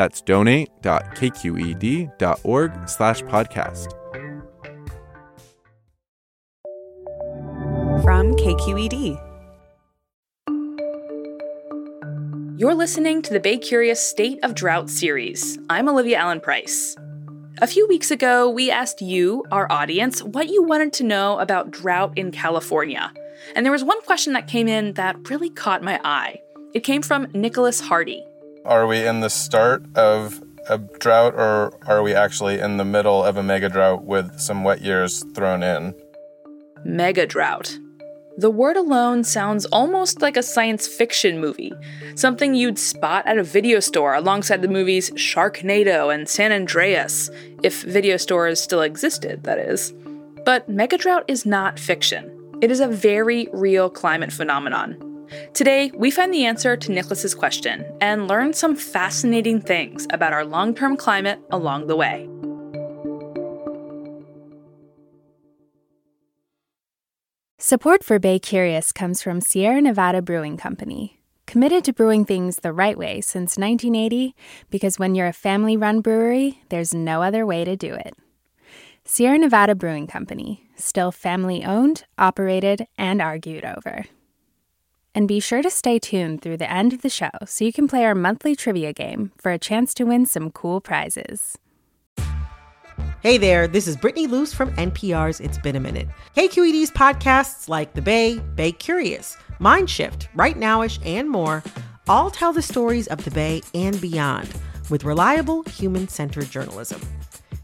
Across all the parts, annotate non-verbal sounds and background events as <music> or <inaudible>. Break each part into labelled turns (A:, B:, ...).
A: That's donate.kqed.org slash podcast.
B: From KQED.
C: You're listening to the Bay Curious State of Drought series. I'm Olivia Allen Price. A few weeks ago, we asked you, our audience, what you wanted to know about drought in California. And there was one question that came in that really caught my eye. It came from Nicholas Hardy.
D: Are we in the start of a drought or are we actually in the middle of a mega drought with some wet years thrown in?
C: Mega drought. The word alone sounds almost like a science fiction movie, something you'd spot at a video store alongside the movies Sharknado and San Andreas, if video stores still existed, that is. But mega drought is not fiction. It is a very real climate phenomenon. Today, we find the answer to Nicholas's question and learn some fascinating things about our long-term climate along the way.
B: Support for Bay Curious comes from Sierra Nevada Brewing Company, committed to brewing things the right way since 1980 because when you're a family run brewery, there's no other way to do it. Sierra Nevada Brewing Company, still family owned, operated, and argued over. And be sure to stay tuned through the end of the show so you can play our monthly trivia game for a chance to win some cool prizes.
E: Hey there, this is Brittany Luce from NPR's It's Been a Minute. KQED's podcasts like The Bay, Bay Curious, Mindshift, Right Nowish, and more all tell the stories of the Bay and beyond with reliable, human centered journalism.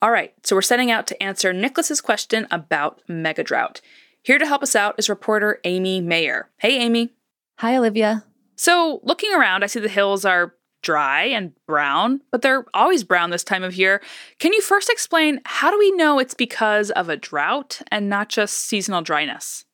C: All right, so we're setting out to answer Nicholas's question about megadrought. Here to help us out is reporter Amy Mayer. Hey, Amy.
F: Hi, Olivia.
C: So, looking around, I see the hills are dry and brown, but they're always brown this time of year. Can you first explain how do we know it's because of a drought and not just seasonal dryness?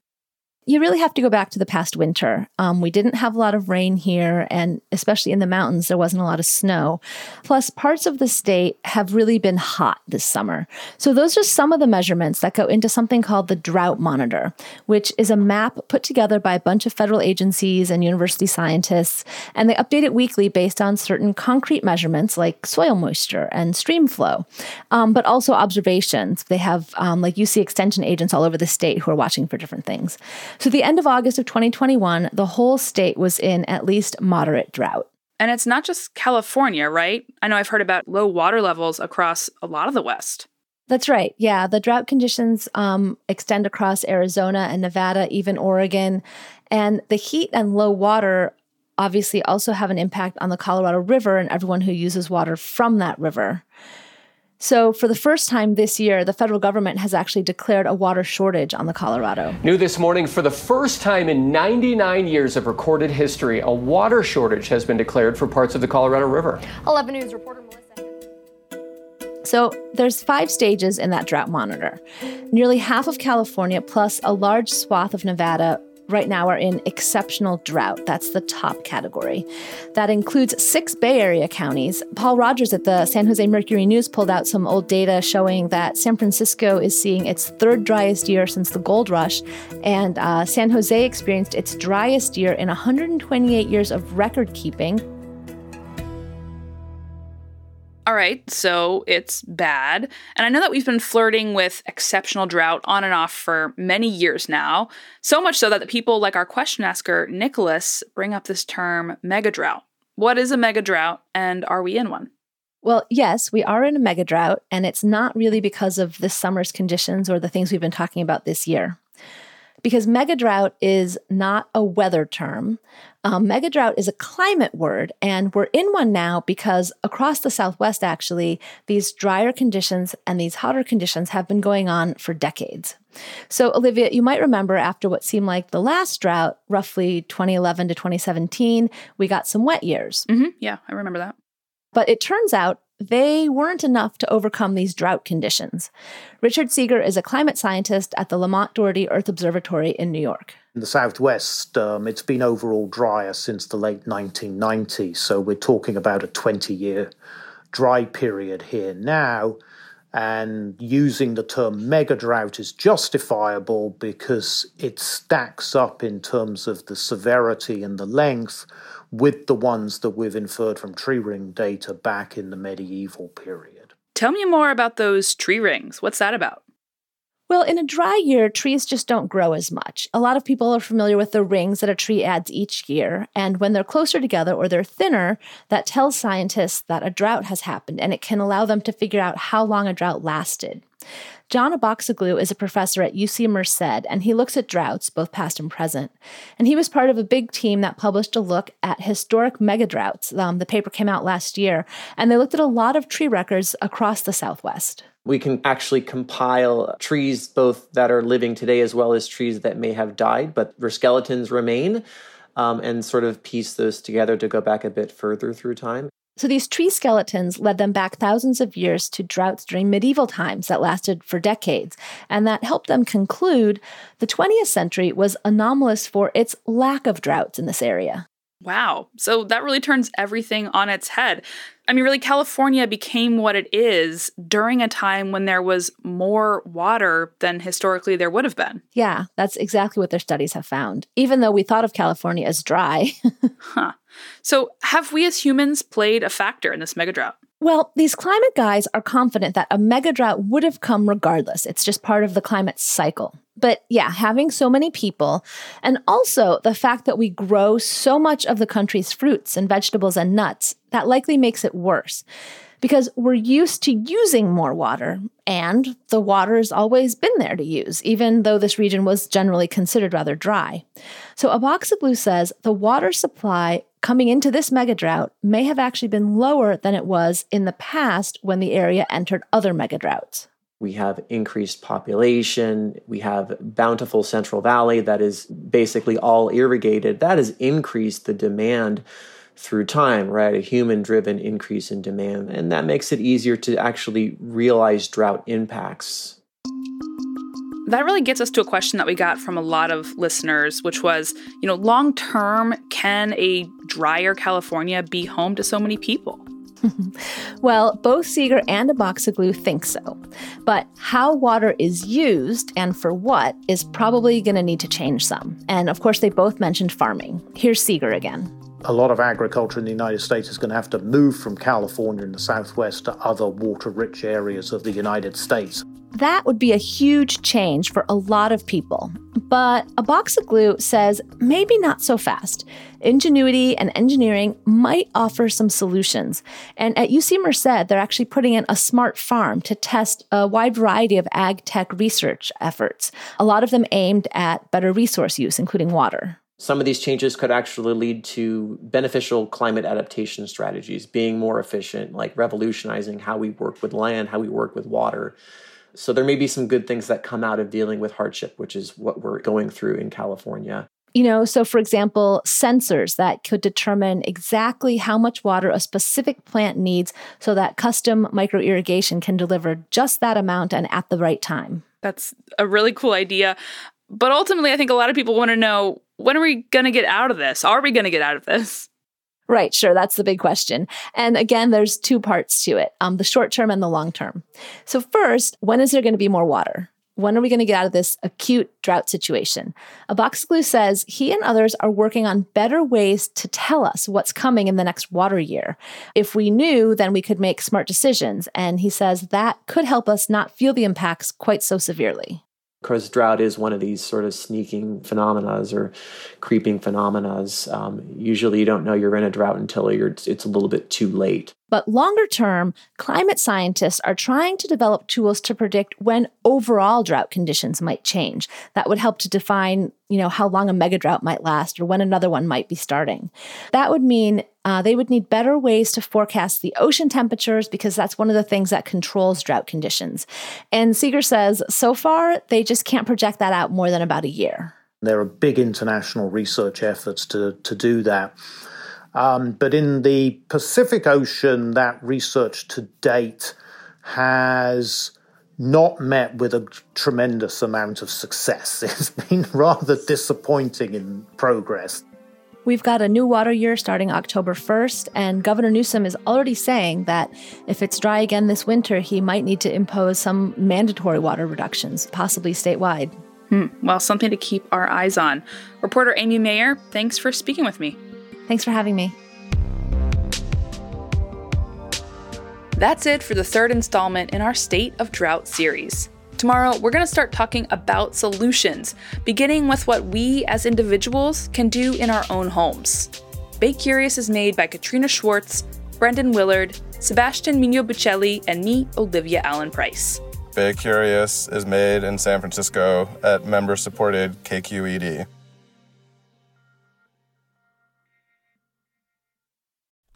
F: You really have to go back to the past winter. Um, we didn't have a lot of rain here, and especially in the mountains, there wasn't a lot of snow. Plus, parts of the state have really been hot this summer. So, those are some of the measurements that go into something called the Drought Monitor, which is a map put together by a bunch of federal agencies and university scientists, and they update it weekly based on certain concrete measurements like soil moisture and stream flow, um, but also observations. They have um, like UC Extension agents all over the state who are watching for different things. So, the end of August of 2021, the whole state was in at least moderate drought.
C: And it's not just California, right? I know I've heard about low water levels across a lot of the West.
F: That's right. Yeah, the drought conditions um, extend across Arizona and Nevada, even Oregon. And the heat and low water obviously also have an impact on the Colorado River and everyone who uses water from that river. So, for the first time this year, the federal government has actually declared a water shortage on the Colorado.
G: New this morning, for the first time in 99 years of recorded history, a water shortage has been declared for parts of the Colorado River.
H: 11 News reporter Melissa.
F: So, there's five stages in that drought monitor. Nearly half of California, plus a large swath of Nevada, right now are in exceptional drought. That's the top category. That includes six Bay Area counties. Paul Rogers at the San Jose Mercury News pulled out some old data showing that San Francisco is seeing its third driest year since the gold rush, and uh, San Jose experienced its driest year in 128 years of record keeping.
C: All right, so it's bad. And I know that we've been flirting with exceptional drought on and off for many years now. So much so that the people like our question asker, Nicholas, bring up this term mega drought. What is a mega drought and are we in one?
F: Well, yes, we are in a mega drought, and it's not really because of this summer's conditions or the things we've been talking about this year. Because mega drought is not a weather term. Um, mega drought is a climate word, and we're in one now because across the Southwest, actually, these drier conditions and these hotter conditions have been going on for decades. So, Olivia, you might remember after what seemed like the last drought, roughly 2011 to 2017, we got some wet years.
C: Mm-hmm. Yeah, I remember that.
F: But it turns out they weren't enough to overcome these drought conditions. Richard Seager is a climate scientist at the Lamont Doherty Earth Observatory in New York.
I: In the southwest, um, it's been overall drier since the late 1990s, so we're talking about a 20 year dry period here now. And using the term mega drought is justifiable because it stacks up in terms of the severity and the length with the ones that we've inferred from tree ring data back in the medieval period.
C: Tell me more about those tree rings. What's that about?
F: Well, in a dry year, trees just don't grow as much. A lot of people are familiar with the rings that a tree adds each year, and when they're closer together or they're thinner, that tells scientists that a drought has happened and it can allow them to figure out how long a drought lasted. John Abatzoglou is a professor at UC Merced, and he looks at droughts, both past and present. And he was part of a big team that published a look at historic megadroughts. Um, the paper came out last year, and they looked at a lot of tree records across the Southwest.
J: We can actually compile trees both that are living today as well as trees that may have died, but their skeletons remain, um, and sort of piece those together to go back a bit further through time.
F: So these tree skeletons led them back thousands of years to droughts during medieval times that lasted for decades, and that helped them conclude the 20th century was anomalous for its lack of droughts in this area.
C: Wow. So that really turns everything on its head. I mean, really, California became what it is during a time when there was more water than historically there would have been.
F: Yeah, that's exactly what their studies have found, even though we thought of California as dry. <laughs>
C: huh. So, have we as humans played a factor in this megadrought?
F: Well, these climate guys are confident that a mega drought would have come regardless. It's just part of the climate cycle. But yeah, having so many people, and also the fact that we grow so much of the country's fruits and vegetables and nuts, that likely makes it worse. Because we're used to using more water, and the water has always been there to use, even though this region was generally considered rather dry. So Abatzoglou says the water supply coming into this megadrought may have actually been lower than it was in the past when the area entered other megadroughts.
J: We have increased population. We have bountiful Central Valley that is basically all irrigated. That has increased the demand through time, right? A human driven increase in demand. And that makes it easier to actually realize drought impacts.
C: That really gets us to a question that we got from a lot of listeners, which was, you know, long term, can a drier California be home to so many people? <laughs>
F: well, both Seager and Abatzoglou think so. But how water is used and for what is probably going to need to change some. And of course, they both mentioned farming. Here's Seager again
I: a lot of agriculture in the United States is going to have to move from California in the southwest to other water rich areas of the United States.
F: That would be a huge change for a lot of people. But Abatzoglou says maybe not so fast. Ingenuity and engineering might offer some solutions. And at UC Merced, they're actually putting in a smart farm to test a wide variety of ag tech research efforts, a lot of them aimed at better resource use, including water.
J: Some of these changes could actually lead to beneficial climate adaptation strategies, being more efficient, like revolutionizing how we work with land, how we work with water. So there may be some good things that come out of dealing with hardship, which is what we're going through in California.
F: You know, so for example, sensors that could determine exactly how much water a specific plant needs so that custom micro irrigation can deliver just that amount and at the right time.
C: That's a really cool idea. But ultimately, I think a lot of people want to know when are we going to get out of this? Are we going to get out of this?
F: Right, sure. That's the big question. And again, there's two parts to it um, the short term and the long term. So, first, when is there going to be more water? When are we going to get out of this acute drought situation? Abatzoglou says he and others are working on better ways to tell us what's coming in the next water year. If we knew, then we could make smart decisions. And he says that could help us not feel the impacts quite so severely
J: because drought is one of these sort of sneaking phenomena or creeping phenomena. Um, usually, you don't know you're in a drought until it's a little bit too late.
F: But longer term, climate scientists are trying to develop tools to predict when overall drought conditions might change. That would help to define, you know, how long a mega drought might last or when another one might be starting. That would mean uh, they would need better ways to forecast the ocean temperatures because that's one of the things that controls drought conditions. And Seager says so far, they just can't project that out more than about a year.
I: There are big international research efforts to, to do that. Um, but in the Pacific Ocean, that research to date has not met with a tremendous amount of success. <laughs> It's been rather disappointing in progress.
F: We've got a new water year starting October 1st, and Governor Newsom is already saying that if it's dry again this winter, he might need to impose some mandatory water reductions, possibly statewide.
C: Hmm. Well, something to keep our eyes on. Reporter Amy Mayer, thanks for speaking with me.
F: Thanks for having me.
C: That's it for the third installment in our State of Drought series. Tomorrow, we're going to start talking about solutions, beginning with what we as individuals can do in our own homes. Bay Curious is made by Katrina Schwartz, Brendan Willard, Sebastian Miño Bucheli, and me, Olivia Allen Price.
D: Bay Curious is made in San Francisco at member supported KQED.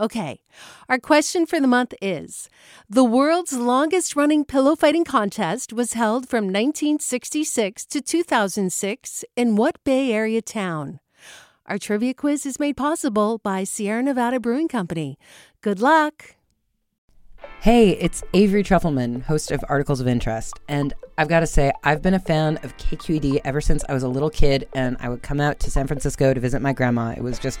K: Okay, our question for the month is The world's longest running pillow fighting contest was held from 1966 to 2006 in what Bay Area town? Our trivia quiz is made possible by Sierra Nevada Brewing Company. Good luck!
L: Hey, it's Avery Trufelman, host of Articles of Interest. And I've got to say, I've been a fan of KQED ever since I was a little kid and I would come out to San Francisco to visit my grandma. It was just